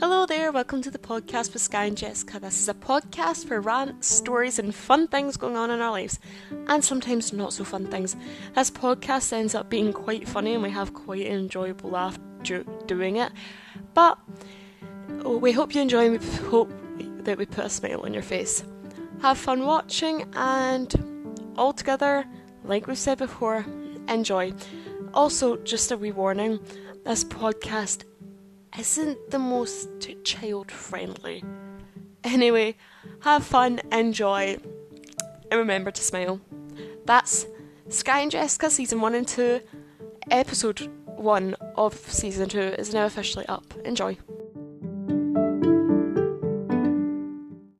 Hello there, welcome to the podcast with Sky and Jessica. This is a podcast for rants, stories, and fun things going on in our lives, and sometimes not so fun things. This podcast ends up being quite funny, and we have quite an enjoyable laugh doing it. But oh, we hope you enjoy, and we hope that we put a smile on your face. Have fun watching, and all together, like we've said before, enjoy. Also, just a wee warning this podcast isn't the most child friendly. Anyway, have fun, enjoy, and remember to smile. That's Sky and Jessica season 1 and 2, episode 1 of season 2 is now officially up. Enjoy.